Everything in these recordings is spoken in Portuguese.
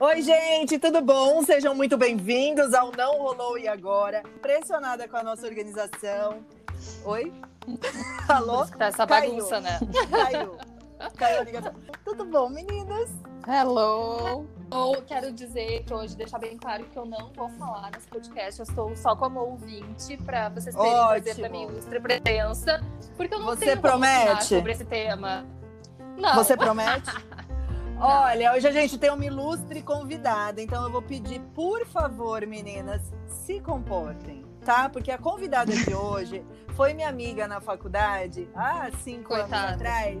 Oi, gente, tudo bom? Sejam muito bem-vindos ao Não Rolou e Agora. Impressionada com a nossa organização. Oi? Alô? Tá essa Caiu. bagunça, né? Caiu. Caiu a ligação. Tudo bom, meninas? Hello! Ou quero dizer que hoje deixar bem claro que eu não vou falar nesse podcast, eu estou só como ouvinte para vocês terem prazer Ótimo. da minha ilustre presença, porque eu não Você promete? sobre esse tema. Não. Você promete? Olha, hoje a gente tem uma ilustre convidada, então eu vou pedir, por favor, meninas, se comportem, tá? Porque a convidada de hoje foi minha amiga na faculdade há cinco anos Coitada. atrás.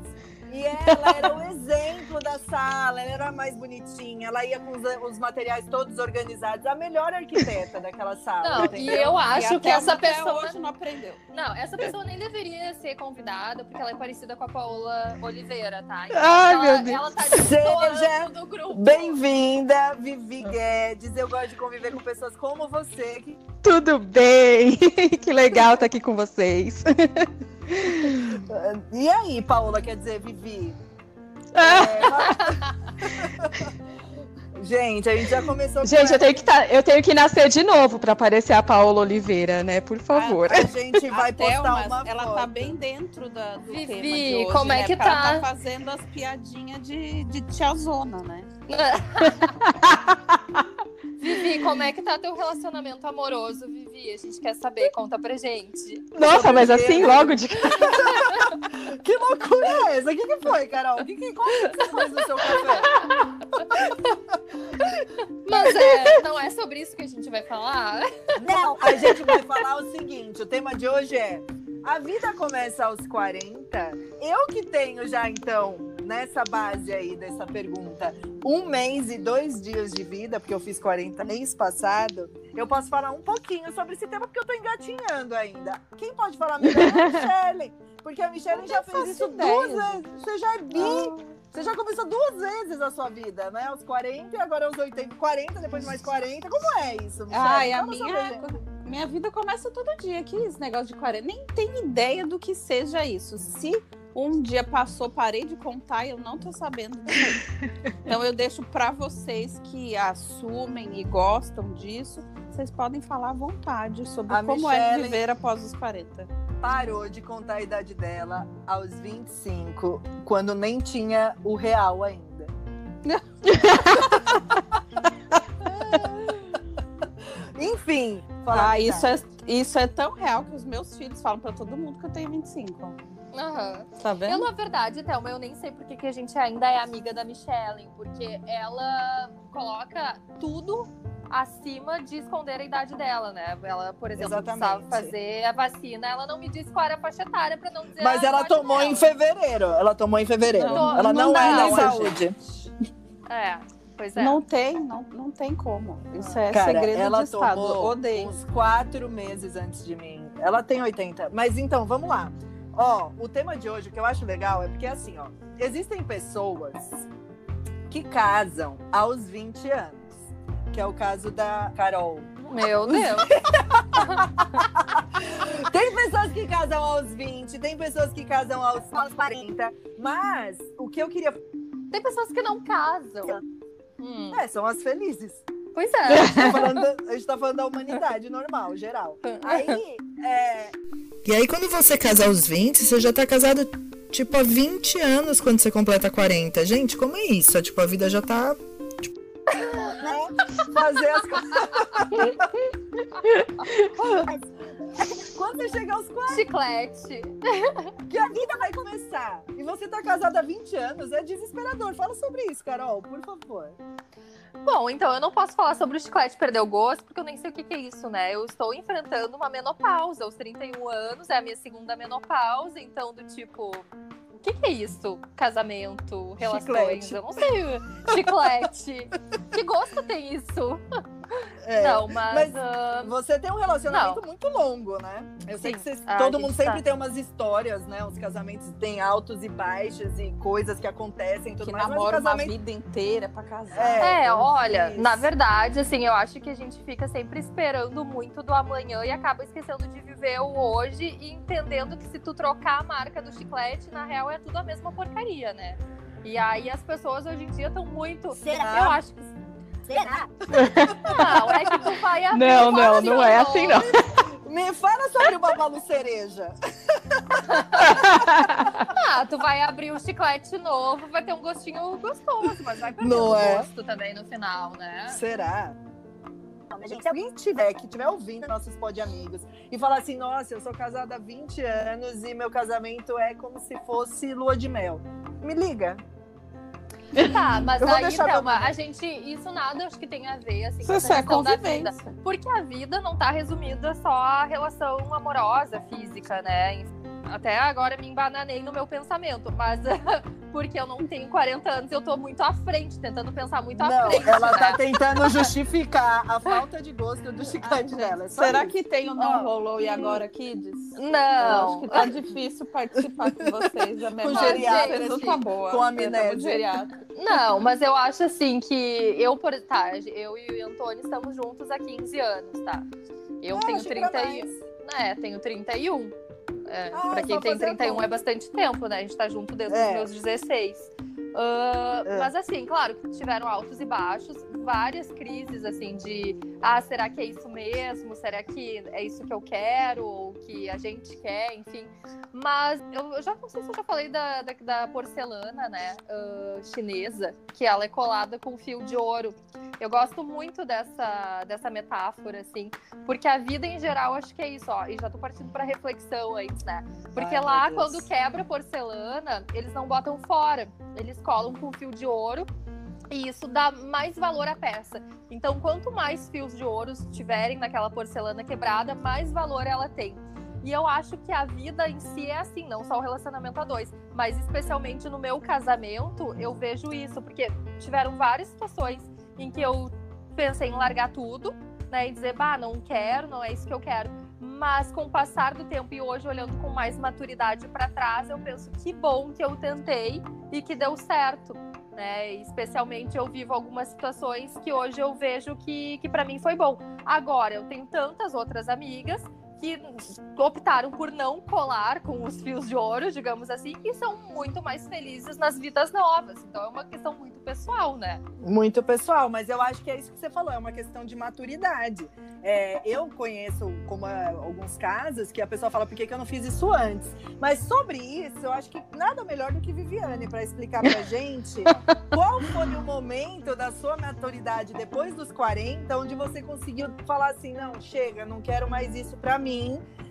E ela era o exemplo da sala, ela era a mais bonitinha, ela ia com os, os materiais todos organizados, a melhor arquiteta daquela sala. Não, e eu E acho a que essa pessoa. hoje não aprendeu. Não, essa pessoa nem deveria ser convidada, porque ela é parecida com a Paola Oliveira, tá? Então, Ai, ela, meu Deus. ela tá Seja do grupo. Bem-vinda, Vivi Guedes. Eu gosto de conviver com pessoas como você, que Tudo bem? que legal estar aqui com vocês. E aí, Paola, quer dizer, Vivi? É, Gente, a gente já começou gente, com eu tenho, que tá, eu tenho que nascer de novo para aparecer a Paola Oliveira, né? Por favor. A gente vai a postar Thelma, uma ela foto. tá bem dentro da, do Vivi, tema de hoje, como é né? que tá? Ela tá fazendo as piadinhas de, de tiazona, né? Vivi, como é que tá teu relacionamento amoroso, Vivi? A gente quer saber, conta pra gente. Nossa, mas assim, logo de. Que loucura é essa? O que, que foi, Carol? O que, que, qual que você fez no seu café? Mas é, não é sobre isso que a gente vai falar? Não, a gente vai falar o seguinte: o tema de hoje é a vida começa aos 40. Eu que tenho já, então, nessa base aí dessa pergunta, um mês e dois dias de vida, porque eu fiz 40 mês passado, eu posso falar um pouquinho sobre esse tema, porque eu tô engatinhando ainda. Quem pode falar melhor é a Michelle. Porque a Michelle já fez isso ideia, duas vezes. Você já é bi. Você já começou duas vezes a sua vida, né? Aos 40 e agora aos 80. 40, depois mais 40. Como é isso, Michelle? Ai, a Fala sobre minha, minha vida começa todo dia. Que esse negócio de 40? Nem tenho ideia do que seja isso. Se um dia passou, parei de contar e eu não tô sabendo disso. Então eu deixo pra vocês que assumem e gostam disso. Vocês podem falar à vontade sobre A como é Michele- viver após os 40. parou de contar a idade dela aos 25, quando nem tinha o real ainda. Enfim, Ah, isso é, isso é tão real que os meus filhos falam pra todo mundo que eu tenho 25. Aham. Tá Eu, vendo? na verdade, Thelma, eu nem sei porque que a gente ainda é amiga da Michelle, porque ela coloca tudo acima de esconder a idade dela, né? Ela, por exemplo, Exatamente. precisava fazer a vacina, ela não me disse qual era a faixa etária pra não dizer Mas a ela tomou em dela. fevereiro. Ela tomou em fevereiro. Não, ela não, não é da não, saúde. É, pois é. Não tem, não, não tem como. Isso é Cara, segredo ela de Estado. tomou Odeio. uns quatro meses antes de mim. Ela tem 80. Mas então, vamos lá. Ó, o tema de hoje, o que eu acho legal é porque assim, ó, existem pessoas que casam aos 20 anos. Que é o caso da Carol. Meu Deus. Tem pessoas que casam aos 20, tem pessoas que casam aos, aos 40. Mas o que eu queria. Tem pessoas que não casam. Hum, É, são as felizes. Pois A é. gente tá falando a gente tá falando da humanidade normal, geral. Aí, é. E aí, quando você casa aos 20, você já tá casado, tipo, há 20 anos quando você completa 40. Gente, como é isso? É, Tipo, a vida já tá. Tipo? Fazer as coisas. Quando você chega aos 40, Chiclete. que a vida vai começar. E você tá casado há 20 anos, é desesperador. Fala sobre isso, Carol, por favor. Bom, então eu não posso falar sobre o chiclete perder o gosto, porque eu nem sei o que, que é isso, né? Eu estou enfrentando uma menopausa aos 31 anos, é a minha segunda menopausa, então do tipo. O que, que é isso? Casamento, relações, Chiclete. eu não sei. Chiclete. que gosto tem isso? É. não, mas. mas- ah, Você tem um relacionamento muito longo, né? Eu sei Sim. que vocês- Ah, todo mundo sempre tá. tem umas histórias, né? Os casamentos têm altos e baixos e coisas que acontecem tudo Que mais. Mas namora uma casamento. vida inteira pra casar. É, É, olha, isso. na verdade, assim, eu acho que a gente fica sempre esperando muito do amanhã e acaba esquecendo de viver o hoje e entendendo que se tu trocar a marca do chiclete, na real é tudo a mesma porcaria, né? E aí as pessoas hoje em dia estão muito. Será? Eu acho que. Será? Não, é que tu vai abrir Não, não, não é assim, não. Me fala sobre o babalu cereja. Ah, tu vai abrir um chiclete novo, vai ter um gostinho gostoso, mas vai perder o é? gosto também no final, né? Será? Gente, se alguém tiver, que estiver ouvindo nossos pod amigos e falar assim, nossa, eu sou casada há 20 anos e meu casamento é como se fosse lua de mel. Me liga. Tá, mas aí, Thelma, número. a gente, isso nada acho que tem a ver, assim, Isso com essa é questão da vida. convivência. Porque a vida não tá resumida só à relação amorosa, física, né? Até agora me embananei no meu pensamento, mas porque eu não tenho 40 anos, eu tô muito à frente, tentando pensar muito à Não, frente. ela né? tá tentando justificar a falta de gosto do chiclete dela. é Será isso. que tem o não Ó. rolou e agora Kids? Eu Não. acho que tá difícil participar com vocês. A memória de geriatra, não assim, tá boa. com amnésia. muito geriatra. Não, mas eu acho assim que eu, por tá, eu e o Antônio estamos juntos há 15 anos, tá? Eu Ah, tenho achei que era 31. mais. É, tenho 31. É, Ah, pra quem tem fazer 31 conta. é bastante tempo, né? A gente tá junto desde É. os meus 16. Ah, É. Mas assim, claro que tiveram altos e baixos, várias crises assim de ah, será que é isso mesmo? Será que é isso que eu quero? Ou que a gente quer, enfim. Mas eu, eu já não sei se eu já falei da, da, da porcelana, né? ah, chinesa, que ela é colada com fio de ouro. Eu gosto muito dessa, dessa metáfora, assim, porque a vida em geral acho que é isso, ó. E já tô partindo pra reflexão antes, né? Porque Ai, lá, quando quebra a porcelana, eles não botam fora. Eles colam com fio de ouro e isso dá mais valor à peça. Então, quanto mais fios de ouro tiverem naquela porcelana quebrada, mais valor ela tem. E eu acho que a vida em si é assim, não só o relacionamento a dois, mas especialmente no meu casamento, eu vejo isso, porque tiveram várias situações em que eu pensei em largar tudo, né, e dizer, bah, não quero, não é isso que eu quero. Mas com o passar do tempo e hoje olhando com mais maturidade para trás, eu penso que bom que eu tentei e que deu certo. Né? Especialmente eu vivo algumas situações que hoje eu vejo que, que para mim foi bom. Agora, eu tenho tantas outras amigas que optaram por não colar com os fios de ouro, digamos assim, e são muito mais felizes nas vidas novas. Então é uma questão muito pessoal, né? Muito pessoal, mas eu acho que é isso que você falou, é uma questão de maturidade. É, eu conheço como é, alguns casos que a pessoa fala por que, que eu não fiz isso antes. Mas sobre isso, eu acho que nada melhor do que Viviane para explicar pra gente qual foi o momento da sua maturidade depois dos 40, onde você conseguiu falar assim: não, chega, não quero mais isso pra mim.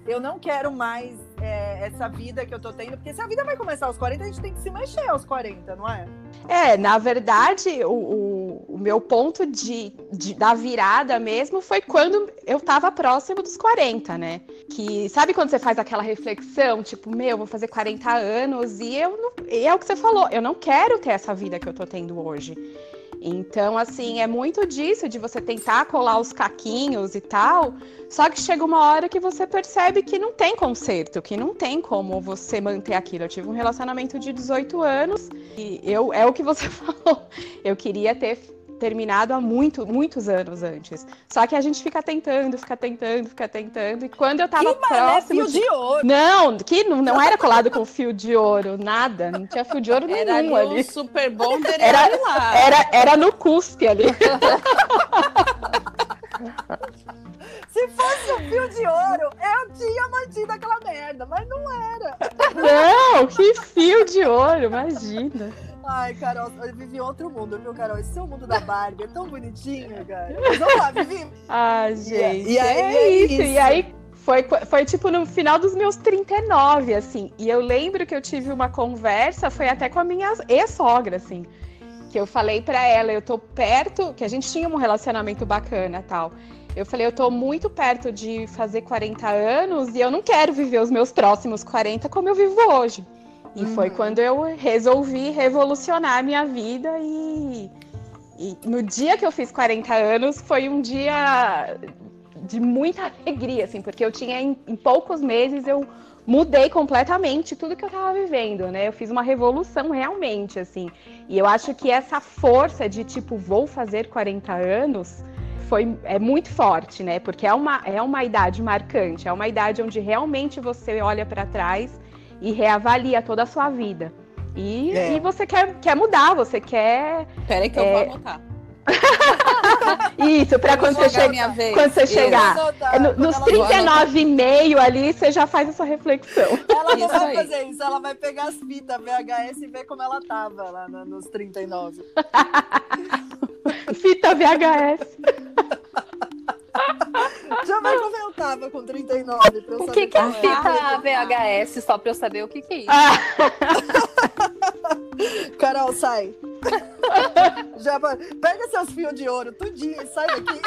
Eu não quero mais é, essa vida que eu tô tendo, porque se a vida vai começar aos 40, a gente tem que se mexer aos 40, não é? É, na verdade, o, o, o meu ponto de, de- da virada mesmo foi quando eu tava próximo dos 40, né? Que sabe quando você faz aquela reflexão, tipo, meu, vou fazer 40 anos e eu não. E é o que você falou, eu não quero ter essa vida que eu tô tendo hoje. Então, assim, é muito disso, de você tentar colar os caquinhos e tal. Só que chega uma hora que você percebe que não tem conserto, que não tem como você manter aquilo. Eu tive um relacionamento de 18 anos e eu é o que você falou. Eu queria ter terminado há muito, muitos anos antes. Só que a gente fica tentando, fica tentando, fica tentando. E quando eu tava que mané próximo fio de... de ouro! Não, que não, não era colado com fio de ouro, nada. Não tinha fio de ouro Era nenhum ali ali. o Super e Era-. Era, era no cuspe ali. Se fosse um fio de ouro, eu tinha mantido aquela merda, mas não era. Não, que fio de ouro, imagina. Ai, Carol, eu vivi em outro mundo, viu, Carol? Esse seu mundo da Barbie é tão bonitinho, cara. Mas vamos lá, Vivi. Ah, gente. e aí é é isso. isso. E aí foi, foi tipo no final dos meus 39, assim. E eu lembro que eu tive uma conversa, foi até com a minha ex-sogra, assim. Que eu falei pra ela, eu tô perto, que a gente tinha um relacionamento bacana tal. Eu falei, eu tô muito perto de fazer 40 anos e eu não quero viver os meus próximos 40 como eu vivo hoje. E foi Uhum. quando eu resolvi revolucionar a minha vida e, e no dia que eu fiz 40 anos foi um dia de muita alegria, assim, porque eu tinha em, em poucos meses eu mudei completamente tudo que eu tava vivendo, né? Eu fiz uma revolução realmente, assim. E eu acho que essa força de tipo, vou fazer 40 anos foi é muito forte, né? Porque é uma, é uma idade marcante, é uma idade onde realmente você olha para trás e reavalia toda a sua vida. E, É. e você quer, quer mudar, você quer Peraí que eu É. vou anotar. Isso, pra quando você, chegar quando você chegar. É no- quando nos ela- 39,5 ali, você já faz essa reflexão. Ela não vai aí. fazer isso, ela vai pegar as fitas VHS e ver como ela tava lá no- nos 39. Fita VHS. Já vai como eu tava com 39. Pra eu O saber que, que é fita VHS? Só pra eu saber o que, que é isso. Ah, Carol, sai. Já vai- Pega seus fios de ouro, tudinho, e sai daqui.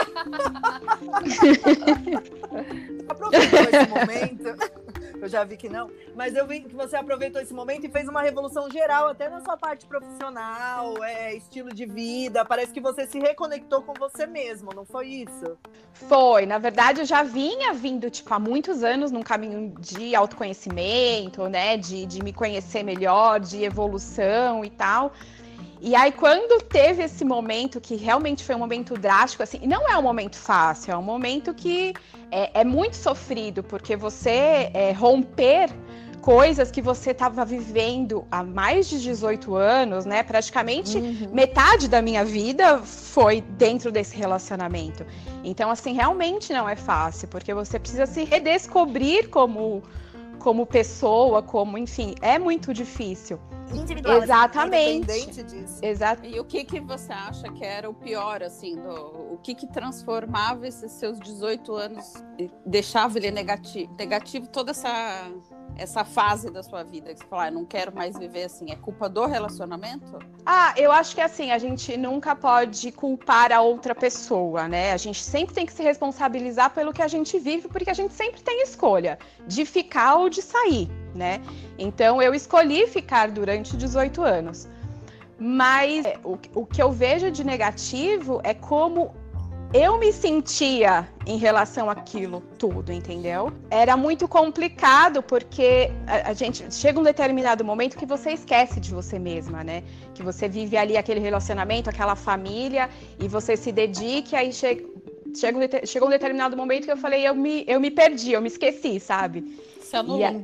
Aproveitou esse momento. Eu já vi que não, mas eu vi que você aproveitou esse momento e fez uma revolução geral, até na sua parte profissional, é, estilo de vida. Parece que você se reconectou com você mesmo, não foi isso? Foi, na verdade, eu já vinha vindo, tipo, há muitos anos num caminho de autoconhecimento, né? De, de me conhecer melhor, de evolução e tal. E aí, quando teve esse momento, que realmente foi um momento drástico, assim, não é um momento fácil, é um momento que é, é muito sofrido, porque você é, romper coisas que você estava vivendo há mais de 18 anos, né? Praticamente metade da minha vida foi dentro desse relacionamento. Então, assim, realmente não é fácil, porque você precisa se redescobrir como, como pessoa, como, enfim, é muito difícil. Individual. assim, Exatamente. Independente disso. Exato. E o que que você acha que era o pior, assim, do, o que que transformava esses seus 18 anos, e deixava ele negativo, negativo toda essa, essa fase da sua vida? Que você fala, ah, não quero mais viver assim, é culpa do relacionamento? Ah, eu acho que assim, a gente nunca pode culpar a outra pessoa, né? A gente sempre tem que se responsabilizar pelo que a gente vive, porque a gente sempre tem escolha de ficar ou de sair, né? Então eu escolhi ficar durante 18 anos. Mas é, o, o que eu vejo de negativo é como eu me sentia em relação àquilo tudo, entendeu? Era muito complicado porque a, a gente chega um determinado momento que você esquece de você mesma, né? Que você vive ali aquele relacionamento, aquela família e você se dedica, aí chega, um, chegou um determinado momento que eu falei, eu me, eu me perdi, eu me esqueci, sabe? Se anulou. E a-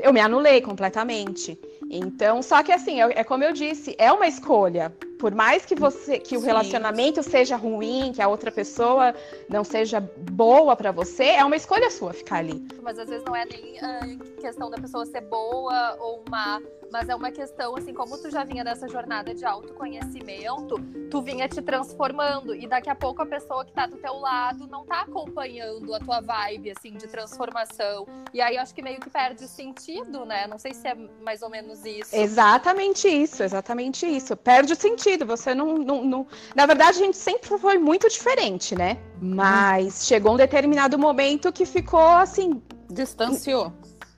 eu me anulei completamente. Então, só que assim, é, é como eu disse, é uma escolha. Por mais que você que o Sim. relacionamento seja ruim, que a outra pessoa não seja boa pra você, é uma escolha sua ficar ali. Mas às vezes não é nem ah, questão da pessoa ser boa ou má, mas é uma questão, assim, como tu já vinha dessa jornada de autoconhecimento, tu vinha te transformando. E daqui a pouco a pessoa que tá do teu lado não tá acompanhando a tua vibe, assim, de transformação. E aí eu acho que meio que perde o sentido, né? Não sei se é mais ou menos isso. Exatamente isso, exatamente isso. Perde o sentido. Você não, não, não- Na verdade, a gente sempre foi muito diferente, né? Mas chegou um determinado momento que ficou assim. Distanciou.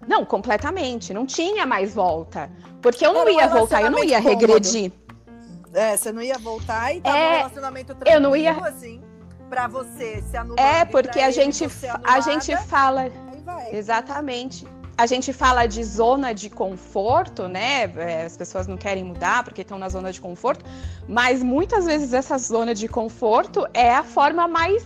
Não, completamente. Não tinha mais volta. Porque eu não Era um ia voltar, eu não ia cômodo. regredir. É, você não ia voltar e tava É, um relacionamento tranquilo, eu não ia- assim, pra você se anular. É, porque a gente, você a anulada, gente fala. Exatamente. A gente fala de zona de conforto, né? É, As pessoas não querem mudar porque estão na zona de conforto, mas muitas vezes essa zona de conforto é a forma mais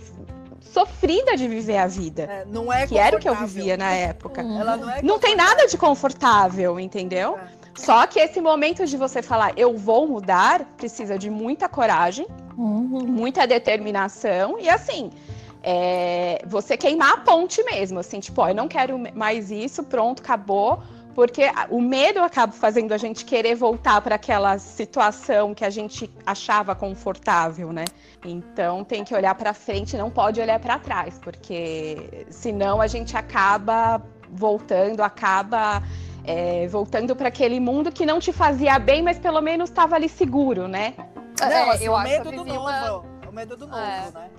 sofrida de viver a vida. É, não é Que era o que eu vivia na época. Ela não é Não tem nada de confortável, entendeu? É. Só que esse momento de você falar eu vou mudar precisa de muita coragem, muita determinação e assim. é, você queimar a ponte mesmo, assim, tipo, ó, eu não quero mais isso, pronto, acabou, porque o medo acaba fazendo a gente querer voltar para aquela situação que a gente achava confortável, né? Então tem que olhar para frente, não pode olhar para trás, porque senão a gente acaba voltando, acaba é, voltando para aquele mundo que não te fazia bem, mas pelo menos estava ali seguro, né? Não, É, assim, eu o acho que medo eu do novo. uma- O medo do novo, É. né?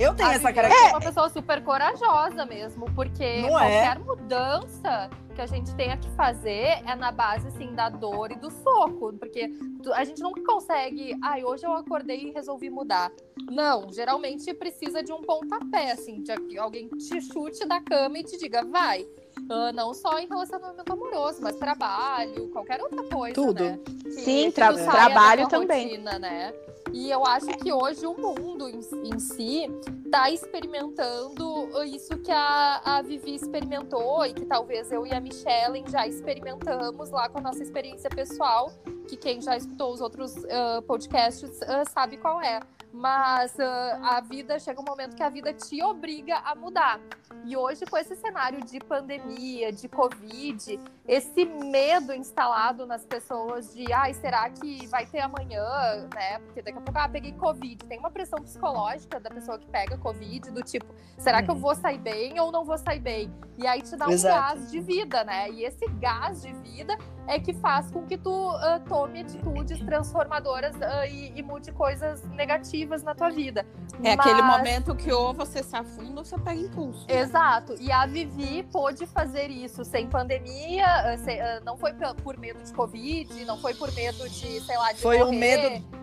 Eu tenho A essa característica. é uma pessoa super corajosa mesmo, porque Não é? qualquer mudança que a gente tenha que fazer é na base assim da dor e do soco, porque a gente nunca consegue, ai, hoje eu acordei e resolvi mudar. Não, geralmente precisa de um pontapé, assim, de alguém te chute da cama e te diga, vai. Ah, não só em relacionamento amoroso, mas trabalho, qualquer outra coisa, Tudo. né? Que- Sim, tra- tu saia trabalho também. rotina, né? E eu acho que hoje o mundo em, em si tá experimentando isso que a, a Vivi experimentou e que talvez eu e a Michelle já experimentamos lá com a nossa experiência pessoal, que quem já escutou os outros uh, podcasts uh, sabe qual é mas uh, a vida chega um momento que a vida te obriga a mudar. E hoje, com esse cenário de pandemia, de Covid, esse medo instalado nas pessoas de ai, será que vai ter amanhã, né? Porque daqui a pouco, ah, peguei Covid. Tem uma pressão psicológica da pessoa que pega Covid, do tipo, será que eu vou sair bem ou não vou sair bem? E aí te dá um Exato. gás de vida, né? E esse gás de vida é que faz com que tu uh, tome atitudes transformadoras uh, e, e, mude coisas negativas na tua vida. É Mas... aquele momento que ou você se afunda ou você pega impulso. Exato. E a Vivi pôde fazer isso sem pandemia, uh, sem, não foi por medo de Covid, não foi por medo de, sei lá, de Foi morrer. um medo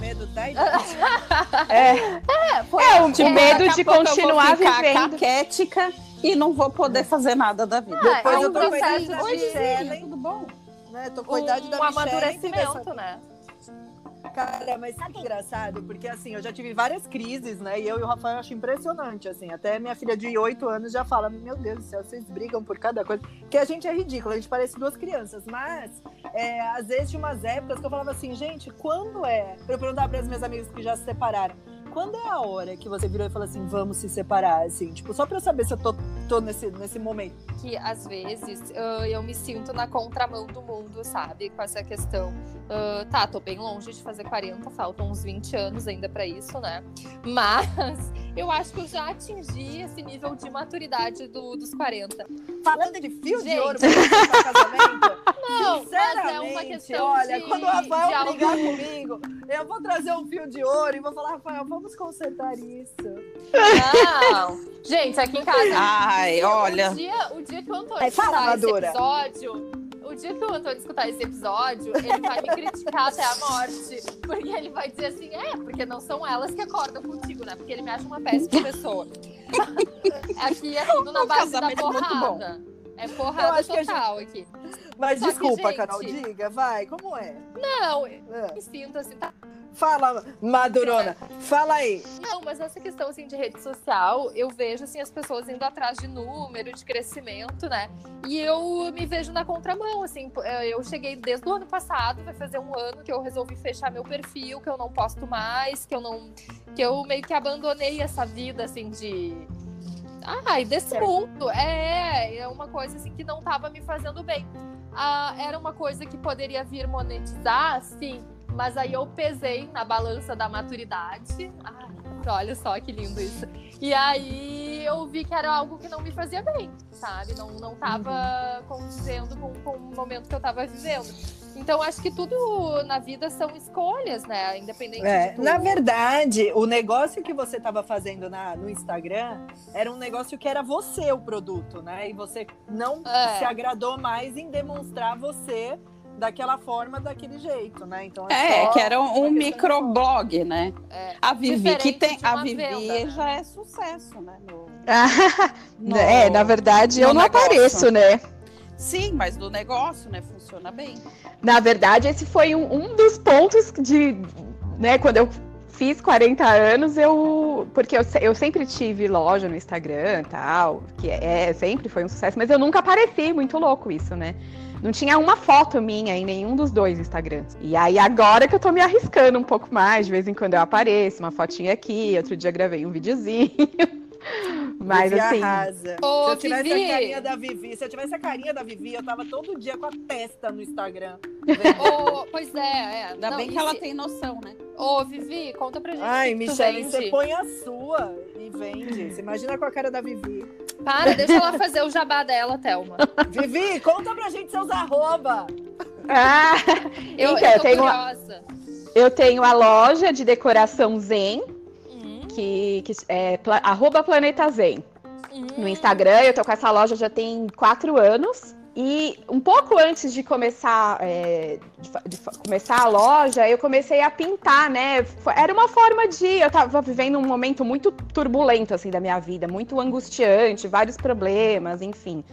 medo da idade. é. é, foi é, o tipo, medo de continuar vivendo. Caquética e não vou poder fazer nada da vida. Ah, Depois é um eu tô processo com a Michelle, tudo bom? Né? Tô com a idade um da Michelle. amadurecimento, né? Cara, mas que engraçado? Porque assim, eu já tive várias crises, né? E eu e o Rafael acho impressionante, assim. Até minha filha de 8 anos já fala: Meu Deus do céu, vocês brigam por cada coisa. Que a gente é ridículo, a gente parece duas crianças. Mas, é, às vezes, tinha umas épocas que eu falava assim: Gente, quando é? Eu perguntava para as minhas amigas que já se separaram quando é a hora que você virou e falou assim, vamos se separar, assim? Tipo, só pra eu saber se eu tô, tô nesse, nesse momento. Que, às vezes, uh, eu me sinto na contramão do mundo, sabe? Com essa questão. Uh, tá, tô bem longe de fazer 40, faltam uns 20 anos ainda para isso, né? Mas eu acho que eu já atingi esse nível de maturidade do, dos 40. Falando de fio Gente. de ouro pra casamento? Não, mas é uma questão olha, de, quando o Rafael brigar algo... comigo, eu vou trazer um fio de ouro e vou falar, Rafael, vamos vamos consertar isso. Não. Gente, aqui em casa. Ai, olha. O dia, o dia que o Antônio escutar esse episódio. O dia que o Antônio escutar esse episódio, ele vai me criticar até a morte. Porque ele vai dizer assim: é, porque não são elas que acordam contigo, né? Porque ele me acha uma péssima pessoa. aqui é tudo na base da porrada. É porrada total gente... aqui. Mas Só desculpa, gente... Carol, diga, vai, como é? Não, eu é. me sinto assim, tá Fala, Madurona, fala aí. Não, mas essa questão assim de rede social, eu vejo assim as pessoas indo atrás de número, de crescimento, né? E eu me vejo na contramão, assim, é, eu cheguei desde o ano passado, vai fazer um ano que eu resolvi fechar meu perfil, que eu não posto mais, que eu não que eu meio que abandonei essa vida assim de Ai, desse mundo. É, é uma coisa assim que não estava me fazendo bem. Ah, era uma coisa que poderia vir monetizar, sim, mas aí eu pesei na balança da maturidade. Ai, olha só que lindo isso. E aí eu vi que era algo que não me fazia bem, sabe? Não, não tava uhum. condizendo com, com o momento que eu tava vivendo. Então, acho que tudo na vida são escolhas, né? Independente é, de tudo. Na verdade, o negócio que você estava fazendo na, no Instagram era um negócio que era você o produto, né? E você não é. se agradou mais em demonstrar você daquela forma, daquele jeito, né? Então é, é que era um, microblog, né? É, a Vivi que tem, a Vivi venda, né? já é sucesso, né? No, no, é, na verdade eu não negócio. apareço, né? Sim, mas do negócio, né? Funciona bem. Na verdade, esse foi um, um dos pontos de, né? Quando eu fiz 40 anos, eu. Porque eu, eu sempre tive loja no Instagram tal, que é, sempre foi um sucesso, mas eu nunca apareci, muito louco isso, né? Não tinha uma foto minha em nenhum dos dois Instagrams. E aí agora que eu tô me arriscando um pouco mais, de vez em quando eu apareço, uma fotinha aqui, outro dia gravei um videozinho. Mas Vivi assim. Arrasa. Ô, se eu tivesse Vivi. a carinha da Vivi, se eu tivesse a carinha da Vivi, eu tava todo dia com a testa no Instagram. Ô, pois é, é. Ainda Não, bem que ela tem noção, né? Ô, Vivi, conta pra gente. Ai, Michelle, você põe a sua e vende. Você imagina com a cara da Vivi. Para, deixa ela fazer o jabá dela, Thelma. Vivi, conta pra gente seus arroba. Ah, eu, então, eu, tenho, eu tenho a loja de decoração Zen. Que, que é arroba Planeta Zen. No Instagram, eu tô com essa loja já tem quatro anos. E um pouco antes de começar, é, de, de, começar a loja, eu comecei a pintar, né? Era uma forma de. Eu estava vivendo um momento muito turbulento assim da minha vida, muito angustiante, vários problemas, enfim.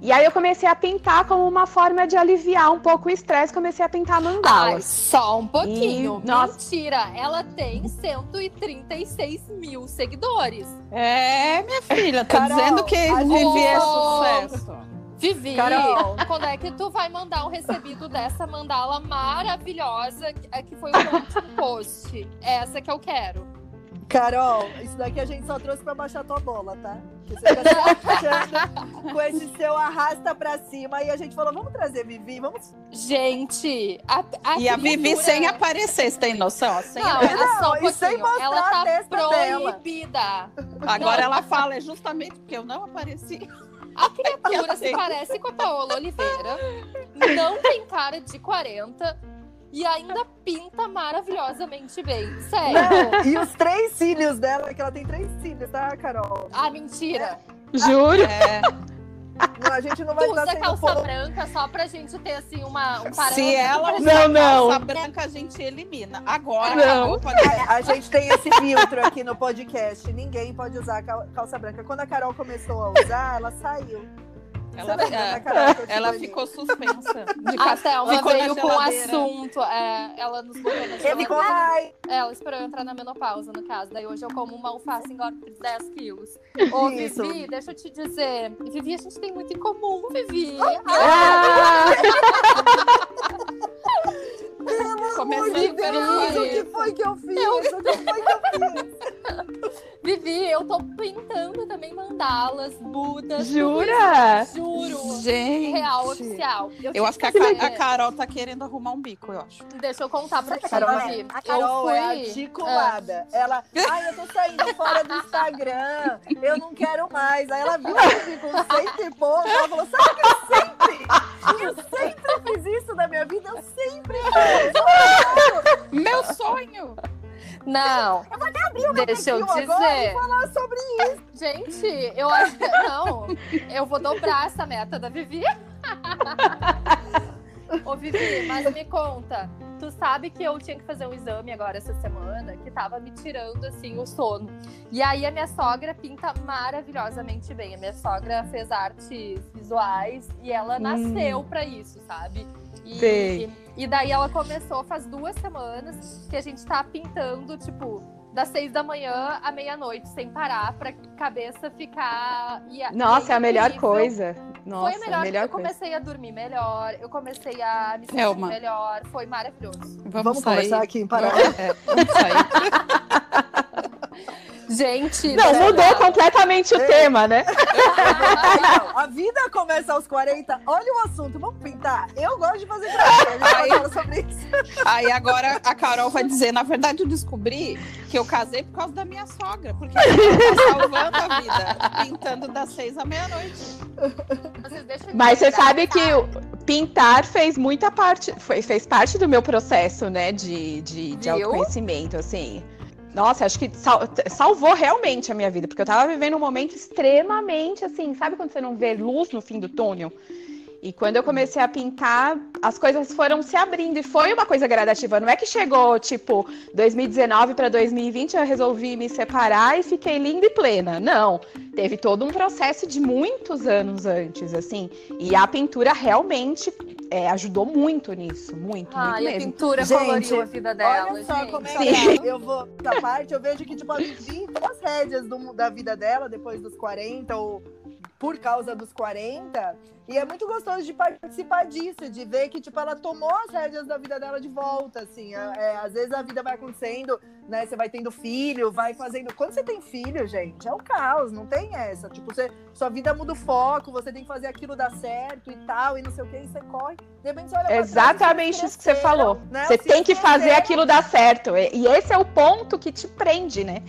E aí eu comecei a pintar como uma forma de aliviar um pouco o estresse, comecei a pintar Ai, mandalas. só um pouquinho. E- nossa. Mentira, ela tem 136 mil seguidores. É, minha filha, tô Carol, dizendo que Vivi é Oh. sucesso. Vivi, Carol. quando é que tu vai mandar um recebido dessa mandala maravilhosa que- é que foi o meu último post? Essa que eu quero. Carol, isso daqui a gente só trouxe pra baixar tua bola, tá? Porque você tá com esse seu arrasta pra cima. E a gente falou, vamos trazer Vivi, vamos. Gente, a, a E a Vivi sem aparecer, você tem noção? Sem Não, aparecer. é só um e sem mostrar Ela a tá testa dela. proibida. Agora ela fala, é justamente porque eu não apareci. A criatura se parece com a Paola Oliveira, não tem cara de 40 e ainda pinta maravilhosamente bem. Sério. Não, e os três cílios dela, que ela tem três cílios, tá, Carol? Ah, mentira. Juro. É, Não, a gente não vai Tu estar usa calça polo- branca só pra gente ter assim uma, um parâmetro. se ela usar Não, não. calça branca, a gente elimina. Agora Não. podcast. A gente tem esse filtro aqui no podcast. Ninguém pode usar cal- calça branca. Quando a Carol começou a usar, ela saiu. Ela, é, ela ficou suspensa. De A. Thelma veio com o geladeira. assunto. é, ela nos Ele ficou, ai, Ela esperou eu entrar na menopausa, no caso. Daí hoje eu como uma alface engordo 10 quilos. Ô, Isso. Vivi, deixa eu te dizer. Vivi, a gente tem muito em comum, Vivi. Ah, Meu a Deus, o que foi que eu fiz? O que foi que eu fiz? Vivi, eu tô pintando também mandalas, budas. Jura? Juro. Gente. Real, oficial. Eu tinha acho que a, que fazer. a Carol tá querendo arrumar um bico, eu acho. Deixa eu contar pra ti, Carol, Vivi. a Carol eu fui... é articulada. Ela, ai, eu tô saindo fora do Instagram, eu não quero mais. Aí ela viu que com cento e pouco, ela falou, sabe que eu sempre, eu sempre fiz isso na minha vida, eu sempre fiz. Meu sonho! Não, deixa eu perfil agora e dizer. falar sobre Gente, eu acho que. Não, eu vou dobrar essa meta da Vivi. Ô, Vivi, mas me conta. Tu sabe que eu tinha que fazer um exame agora essa semana que tava me tirando assim o sono. E aí a minha sogra pinta maravilhosamente bem. A minha sogra fez artes visuais e ela Hum. nasceu pra isso, sabe? E, Sei. E daí ela começou faz duas semanas que a gente tá pintando, tipo, das seis da manhã à meia-noite, sem parar, pra cabeça ficar. e a- Nossa, é a melhor incrível. coisa. Nossa, Foi a melhor, eu coisa. comecei a dormir melhor, eu comecei a me sentir Thelma. melhor, foi maravilhoso. Vamos, Vamos sair. conversar aqui em paralelo. É, vamos sair. Gente, Não, eu mudou completamente o Ei. tema, né? A vida começa aos 40. Olha o assunto, vamos pintar. Eu gosto de fazer graça. A gente vai falar sobre isso. Aí agora a Carol vai dizer, na verdade eu descobri que eu casei por causa da minha sogra, porque ela tá salvando a vida, pintando das seis à meia-noite. Mas você sabe que pintar fez muita parte, foi, fez parte do meu processo, né, de, de, de autoconhecimento, assim. Nossa, acho que sal- salvou realmente a minha vida, porque eu tava vivendo um momento extremamente assim, sabe quando você não vê luz no fim do túnel? E quando eu comecei a pintar, as coisas foram se abrindo e foi uma coisa gradativa. Não é que chegou, tipo, 2019 para 2020 eu resolvi me separar e fiquei linda e plena. Não. Teve todo um processo de muitos anos antes, assim. E a pintura realmente é, ajudou muito nisso. Muito, Ai, muito a mesmo. pintura Gente, coloriu a vida dela. Olha só gente. como é Sim. que eu vou da parte, eu vejo que tipo a Vivi as rédeas do- da vida dela depois dos 40 ou por causa dos 40. E é muito gostoso de participar disso, de ver que tipo ela tomou as rédeas da vida dela de volta, assim. É, é, às vezes a vida vai acontecendo, né? Você vai tendo filho, vai fazendo. Quando você tem filho, gente, é o caos, não tem essa. Tipo, você, sua vida muda o foco, você tem que fazer aquilo dar certo e tal, e não sei o que, e você corre. De repente você olha pra trás, Exatamente vocês isso que você falou. né? Você tem que fazer aquilo dar certo. E esse é o ponto que te prende, né?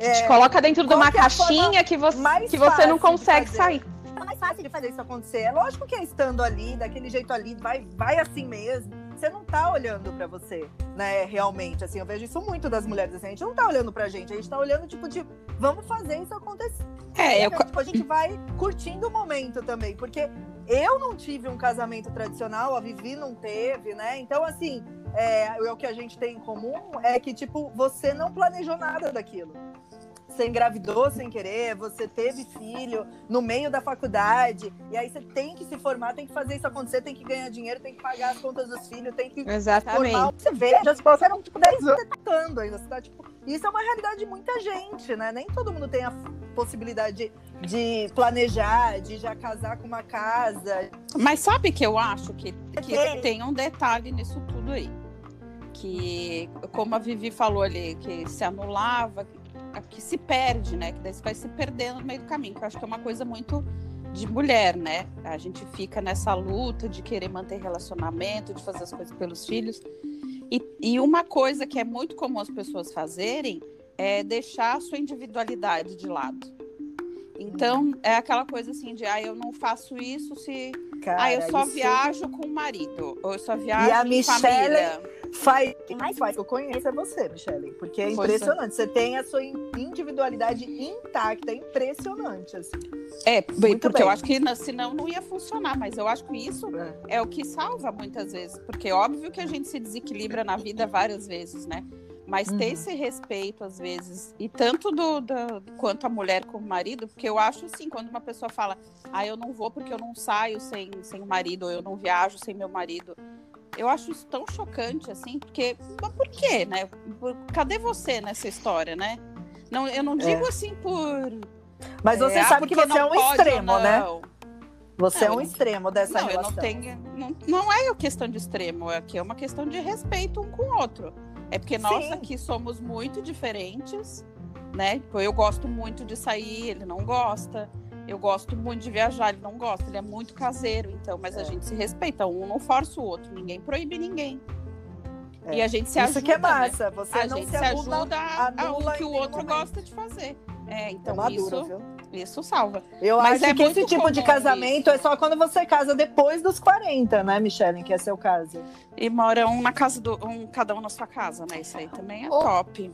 Que te É, coloca dentro de uma é caixinha que você, que você não consegue sair. É mais fácil de fazer isso acontecer. É lógico que é estando ali, daquele jeito ali, vai, vai assim mesmo. Você não tá olhando pra você, né? Realmente, assim, eu vejo isso muito das mulheres. Assim, a gente não tá olhando pra gente, a gente tá olhando, tipo, de vamos fazer isso acontecer. É, eu, Tipo, a gente vai curtindo o momento também, porque eu não tive um casamento tradicional, a Vivi não teve, né? Então, assim, é, o que a gente tem em comum é que, tipo, você não planejou nada daquilo. Você engravidou sem querer, você teve filho no meio da faculdade, e aí você tem que se formar, tem que fazer isso acontecer, tem que ganhar dinheiro, tem que pagar as contas dos filhos, tem que Exatamente. formar. Você vê, as pessoas eram tipo 10 anos tentando ainda. Você tá, tipo, isso é uma realidade de muita gente, né? Nem todo mundo tem a possibilidade de, de planejar, de já casar com uma casa. Mas sabe que eu acho que, que Tem. tem um detalhe nisso tudo aí. Que, como a Vivi falou ali, que se anulava, que se perde, né? Que daí você vai se perdendo no meio do caminho. Que eu acho que é uma coisa muito de mulher, né? A gente fica nessa luta de querer manter relacionamento, de fazer as coisas pelos filhos. E, e uma coisa que é muito comum as pessoas fazerem é deixar a sua individualidade de lado. Então, é aquela coisa assim de, ah, eu não faço isso se Cara, ah, eu só isso viajo com o marido. Ou eu só viajo a em Michelle- família. Faz, quem mais faz que eu conheço é você, Michele. Porque é é. impressionante. Você tem a sua individualidade intacta, é impressionante. Assim. É, bem, porque eu bem. acho que senão não ia funcionar. Mas eu acho que isso é o que salva muitas vezes. Porque é óbvio que a gente se desequilibra na vida várias vezes, né? Mas ter Uhum. esse respeito, às vezes, e tanto do, do- quanto a mulher como o marido, porque eu acho assim, quando uma pessoa fala, ah, eu não vou porque eu não saio sem, sem o marido, ou eu não viajo sem meu marido. Eu acho isso tão chocante, assim, porque. Mas por quê, né? Por- cadê você nessa história, né? Não, eu não digo assim por. Mas você é, ah, sabe que você é um extremo, né? não. Você é Não, um eu- extremo dessa Não, eu relação. não tenho. Não, não é questão de extremo, aqui é uma questão de respeito um com o outro. É porque nós Sim. aqui somos muito diferentes, né? Tipo, eu gosto muito de sair, ele não gosta. Eu gosto muito de viajar, ele não gosta. Ele é muito caseiro, então, mas a É. gente se respeita, um não força o outro, ninguém proíbe ninguém. É. E a gente se Isso ajuda. que é né? massa. Você A não gente se ajuda a, a o que o outro momento. gosta de fazer. É, É então maduro, isso, viu? isso salva. Eu Mas acho é que esse tipo de casamento isso. é só quando você casa depois dos 40, né, Michelle? Que é seu caso. E moram um na casa do. Um, cada um na sua casa, né? Isso aí também é Ô, top.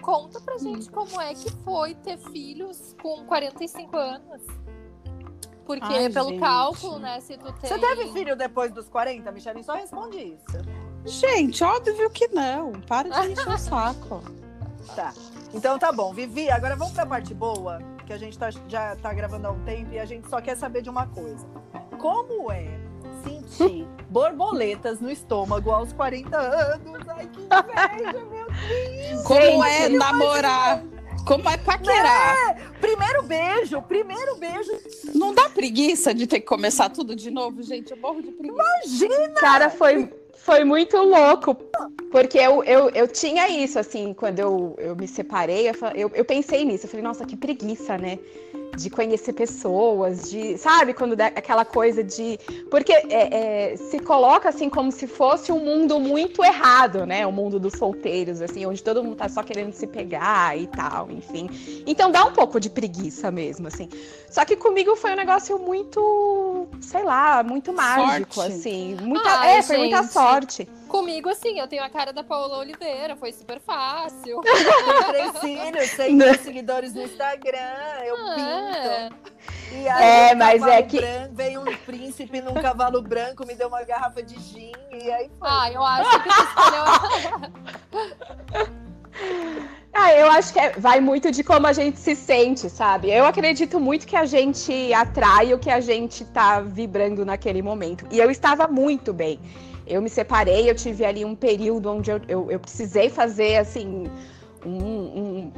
Conta pra gente como é que foi ter filhos com 45 anos. Porque, Ai, pelo gente. cálculo, né, se tu tem... Você teve filho depois dos 40, Michelle? Só responde isso. Gente, óbvio que não. Para de encher o saco. Tá. Então tá bom. Vivi, agora vamos pra parte boa, que a gente tá- já tá gravando há um tempo e a gente só quer saber de uma coisa. Como é sentir borboletas no estômago aos 40 anos? Ai, que inveja, meu Como é Gente, namorar? Como é paquerar? Primeiro beijo, primeiro beijo. Não dá preguiça de ter que começar tudo de novo, gente? Eu morro de preguiça. Imagina! Cara, foi, foi muito louco. Porque eu, eu, eu tinha isso, assim, quando eu, eu me separei, eu, eu pensei nisso. Eu falei, nossa, que preguiça, né? De conhecer pessoas, de. Sabe, quando dá aquela coisa de. Porque é, é, se coloca assim como se fosse um mundo muito errado, né? O mundo dos solteiros, assim, onde todo mundo tá só querendo se pegar e tal, enfim. Então dá um pouco de preguiça mesmo, assim. Só que comigo foi um negócio muito, sei lá, muito mágico, Sorte. assim. Muita, Ai, é, foi muita gente. sorte. Comigo, assim, eu tenho a cara da Paola Oliveira, foi super fácil. Filhos, tem Né? seguidores no Instagram, eu É. pinto. E aí, É, um mas é que- branco, veio um príncipe num cavalo branco, me deu uma garrafa de gin, e aí foi. Ah, eu acho que tu escolheu... Ah, eu acho que é- vai muito de como a gente se sente, sabe? Eu acredito muito que a gente atrai o que a gente tá vibrando naquele momento. E eu estava muito bem. Eu me separei, eu tive ali um período onde eu, eu, eu precisei fazer, assim, um- um-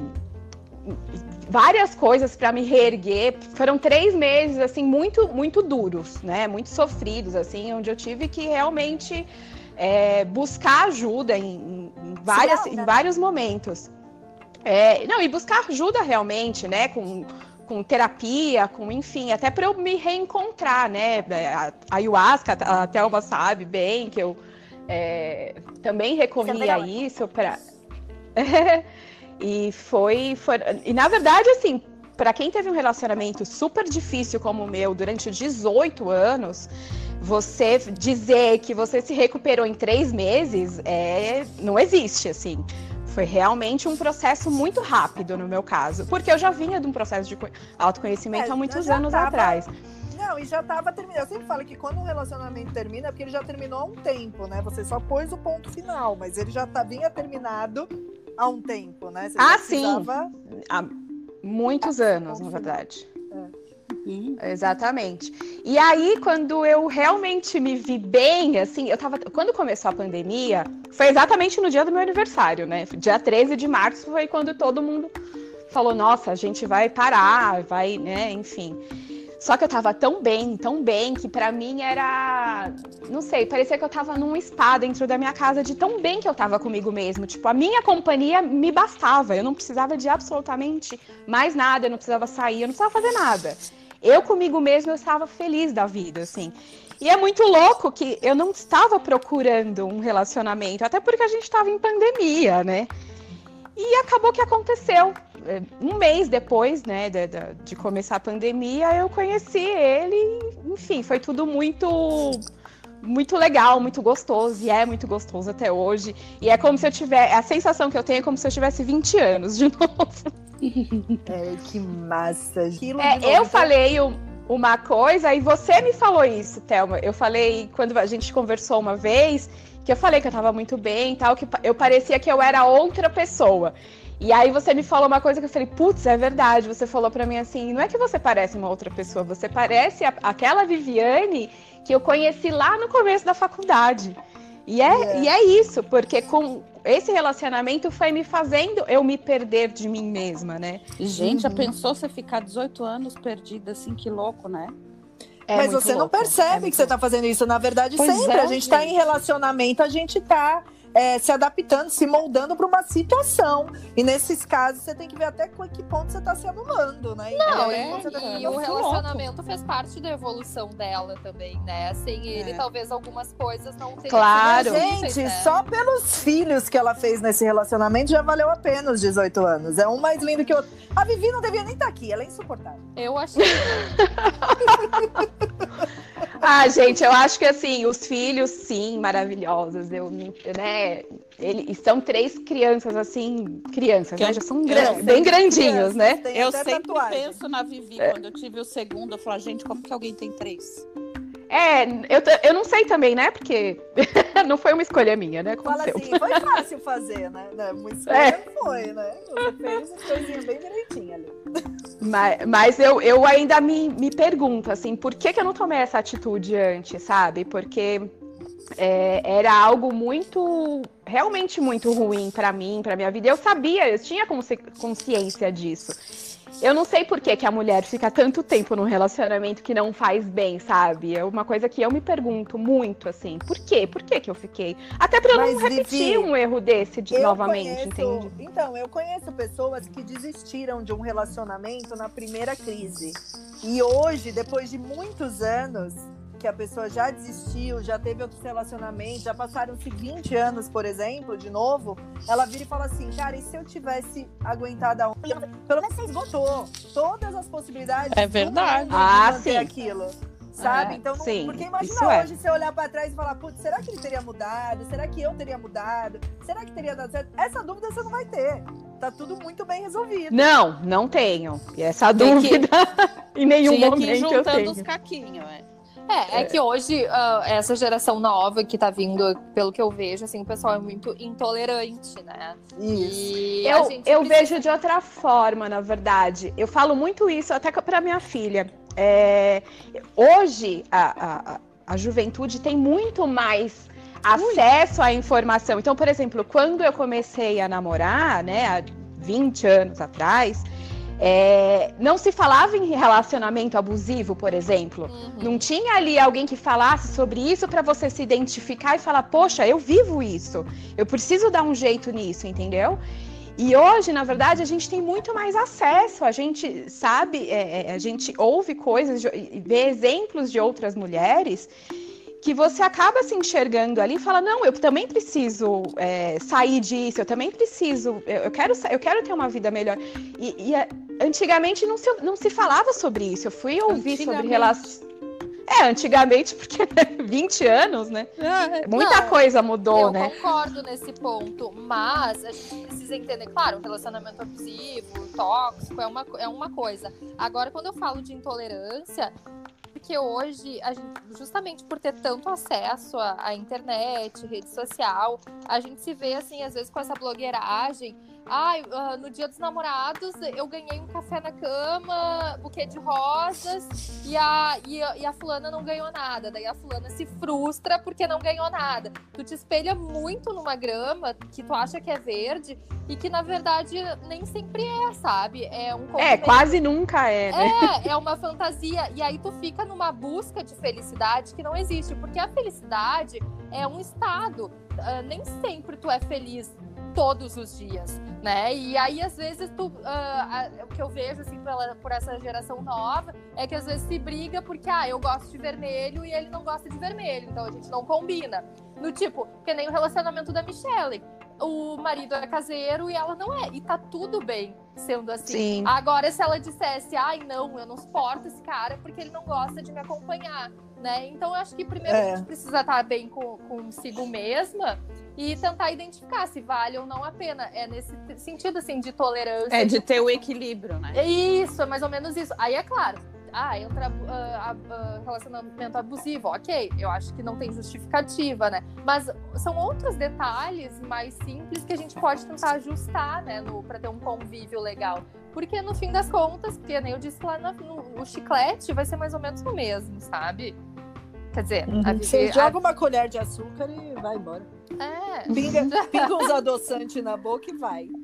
várias coisas para me reerguer. Foram três meses, assim, muito, muito duros, né? Muito sofridos, assim, onde eu tive que realmente é, buscar ajuda em, em- em várias, em vários momentos. É, não, e buscar ajuda realmente, né? Com, com terapia, com enfim, até para eu me reencontrar, né? A a ayahuasca, a Thelma sabe bem que eu é, também recorria a isso para. e foi, foi. E na verdade, assim, para quem teve um relacionamento super difícil como o meu durante 18 anos, você dizer que você se recuperou em três meses é, não existe, assim. Foi realmente um processo muito rápido no meu caso, porque eu já vinha de um processo de co- autoconhecimento É, há muitos anos tava- atrás. Não, e já tava terminando. Eu sempre falo que quando um relacionamento termina, é porque ele já terminou há um tempo, né? Você só pôs o ponto final, mas ele já tá, vinha terminado há um tempo, né? Você Ah, sim. precisava- Há muitos anos, na verdade. Uhum. Exatamente. E aí, quando eu realmente me vi bem, assim, eu tava. Quando começou a pandemia, foi exatamente no dia do meu aniversário, né? Dia 13 de março foi quando todo mundo falou, nossa, a gente vai parar, vai, né, enfim. Só que eu tava tão bem, tão bem, que pra mim era. Não sei, parecia que eu tava num spa dentro da minha casa, de tão bem que eu tava comigo mesmo. Tipo, a minha companhia me bastava. Eu não precisava de absolutamente mais nada, eu não precisava sair, eu não precisava fazer nada. Eu comigo mesma eu estava feliz da vida, assim. E é muito louco que eu não estava procurando um relacionamento, até porque a gente estava em pandemia, né? E acabou que aconteceu. É, Um mês depois, né, de, de- começar a pandemia, eu conheci ele. Enfim, foi tudo muito, muito legal, muito gostoso. E é muito gostoso até hoje. E é como se eu tivesse. A sensação que eu tenho é como se eu tivesse 20 anos de novo. É, que massa. Aquilo É, novo, eu então- falei um- uma coisa e você me falou isso, Thelma. Eu falei quando a gente conversou uma vez que eu falei que eu tava muito bem e tal, que eu parecia que eu era outra pessoa. E aí você me falou uma coisa que eu falei, putz, é verdade. Você falou pra mim assim, não é que você parece uma outra pessoa, você parece a- aquela Viviane que eu conheci lá no começo da faculdade. E é, Yeah. e é isso, porque com esse relacionamento foi me fazendo eu me perder de mim mesma, né? Gente, já Uhum. pensou você ficar 18 anos perdida assim? Que louco, né? É Mas você não louco, é percebe muito que você tá fazendo isso. Na verdade, Pois sempre. é, a gente tá gente. em relacionamento, a gente tá é, se adaptando, se moldando para uma situação. E nesses casos, você tem que ver até com que ponto você tá se anulando, né? Não, É, e, tá e o louco. relacionamento fez parte da evolução dela também, né? Sem ele, É. talvez algumas coisas não teriam Claro. Gente, né? só pelos filhos que ela fez nesse relacionamento já valeu a pena os 18 anos. É um mais lindo que o outro. A Vivi não devia nem estar aqui, ela é insuportável. Eu achei. Ah, gente, eu acho que assim, os filhos, sim, maravilhosos. Eu, né? Ele, e são três crianças, assim, crianças, Que né? eu- Já são gran- bem Crianças, grandinhos, né? tem Eu sempre tatuagem. penso na Vivi. É. Quando eu tive o segundo, eu falo, gente, como que alguém tem três? É, eu, eu não sei também, né? Porque não foi uma escolha minha, né? Fala Aconteceu. assim, foi fácil fazer, né? Não, Muito escolha É. foi, né? Você fez as coisinhas bem direitinho ali. Mas, mas eu, eu ainda me, me pergunto, assim, por que, que eu não tomei essa atitude antes, sabe? Porque é, era algo muito, realmente muito ruim pra mim, pra minha vida. Eu sabia, eu tinha consci- consciência disso. Eu não sei por que, que a mulher fica tanto tempo num relacionamento que não faz bem, sabe? É uma coisa que eu me pergunto muito, assim. Por quê? Por que, que eu fiquei? Até pra eu não repetir Vivi, um erro desse de, novamente, conheço- entende? Então, eu conheço pessoas que desistiram de um relacionamento na primeira crise. E hoje, depois de muitos anos que a pessoa já desistiu, já teve outros relacionamentos, já passaram-se 20 anos, por exemplo, de novo, ela vira e fala assim, cara, e se eu tivesse aguentado a um... Pelo menos você esgotou todas as possibilidades É verdade. de Ah, sim. aquilo. Sabe? É, então, não- sim, porque isso imagina é. hoje você olhar pra trás e falar, putz, será que ele teria mudado? Será que eu teria mudado? Será que teria dado certo? Essa dúvida você não vai ter. Tá tudo muito bem resolvido. Não, não tenho. E essa Tem que- dúvida em nenhum Tinha que ir momento eu juntando tenho. os caquinhos, é. É, é que hoje, ah, essa geração nova que tá vindo, pelo que eu vejo, assim, o pessoal é muito intolerante, né? Isso. E a Eu, gente eu precisa- vejo de outra forma, na verdade. Eu falo muito isso até para minha filha. É, hoje, a, a, a juventude tem muito mais acesso à informação. Então, por exemplo, quando eu comecei a namorar, né, há 20 anos atrás, é, não se falava em relacionamento abusivo, por exemplo. Uhum. Não tinha ali alguém que falasse sobre isso para você se identificar e falar, poxa, eu vivo isso, eu preciso dar um jeito nisso, entendeu? E hoje, na verdade, a gente tem muito mais acesso, a gente sabe, é, é, a gente ouve coisas vê exemplos de outras mulheres que você acaba se enxergando ali e fala, não, eu também preciso é, sair disso, eu também preciso, eu, eu quero, eu quero ter uma vida melhor. E, e, é, antigamente não se, não se falava sobre isso, eu fui ouvir sobre relações. É, antigamente, porque 20 anos, né? Muita Não, coisa mudou, eu né? concordo nesse ponto, mas a gente precisa entender, claro, um relacionamento abusivo, tóxico, é uma, é uma coisa. Agora, quando eu falo de intolerância, porque hoje, a gente, justamente por ter tanto acesso à, à internet, rede social, a gente se vê, assim, às vezes com essa blogueiragem Ai, ah, no dia dos namorados eu ganhei um café na cama, buquê de rosas, e a, e, a, e a fulana não ganhou nada. Daí a fulana se frustra porque não ganhou nada. Tu te espelha muito numa grama que tu acha que é verde e que na verdade nem sempre é, sabe? É um É, quase nunca é, né? É, é uma fantasia. E aí tu fica numa busca de felicidade que não existe, porque a felicidade é um estado. Uh, nem sempre tu é feliz todos os dias, né? E aí, às vezes, tu, uh, a, o que eu vejo, assim, pela, por essa geração nova, é que às vezes se briga porque, ah, eu gosto de vermelho e ele não gosta de vermelho, então a gente não combina. No tipo, que nem o relacionamento da Michelle. O marido é caseiro e ela não é. E tá tudo bem sendo assim. Sim. Agora, se ela dissesse, ai, não, eu não suporto esse cara porque ele não gosta de me acompanhar, né? Então, eu acho que primeiro É. a gente precisa estar bem com, consigo mesma e tentar identificar se vale ou não a pena. É nesse sentido, assim, de tolerância. É de ter o equilíbrio, né? É Isso, é mais ou menos isso. Aí é claro, ah, entra ah, ah, relacionamento abusivo, ok. Eu acho que não tem justificativa, né? Mas são outros detalhes mais simples que a gente pode tentar ajustar, né, no, pra ter um convívio legal. Porque no fim das contas, porque nem eu disse lá na- no, o chiclete vai ser mais ou menos o mesmo, sabe? Quer dizer, a Você Vivi. joga uma colher de açúcar e vai embora. a- é. Pinga, pinga uns adoçantes na boca e vai.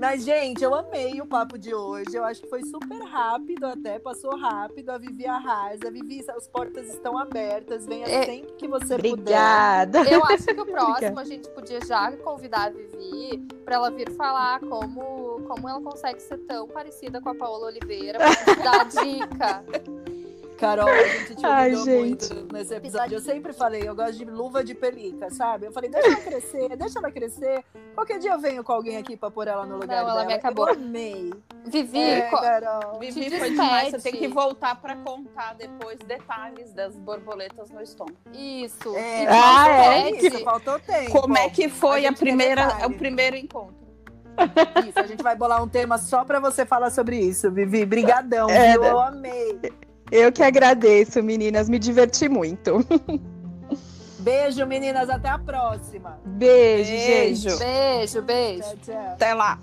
Mas, gente, eu amei o papo de hoje. Eu acho que foi super rápido até, passou rápido. A Vivi arrasa. Vivi, as portas estão abertas. Venha É. sempre que você puder. Obrigada. Eu acho que o próximo a gente podia já convidar a Vivi para ela vir falar como, como ela consegue ser tão parecida com a Paola Oliveira, pra gente dar a dica. Carol, a gente te Ai, gente. muito nesse episódio. Eu sempre falei, eu gosto de luva de pelica, sabe? Eu falei, deixa ela crescer, deixa ela crescer. Qualquer dia eu venho com alguém aqui pra pôr ela no lugar Não, ela dela. me acabou. Eu amei. Vivi, É, Carol. Vivi Te foi demais. Você tem que voltar pra contar depois detalhes das borboletas no estômago. isso. É, Ah, é? Isso, faltou tempo. Como é que foi A a, primeira, detalhe. o primeiro encontro? Isso, a gente vai bolar um tema só pra você falar sobre isso, Vivi. Brigadão, É, viu? né? Eu amei. Eu que agradeço, meninas. Me diverti muito. Beijo, meninas. Até a próxima. Beijo, Beijo. gente. Beijo, beijo. Tchau, tchau. Até lá.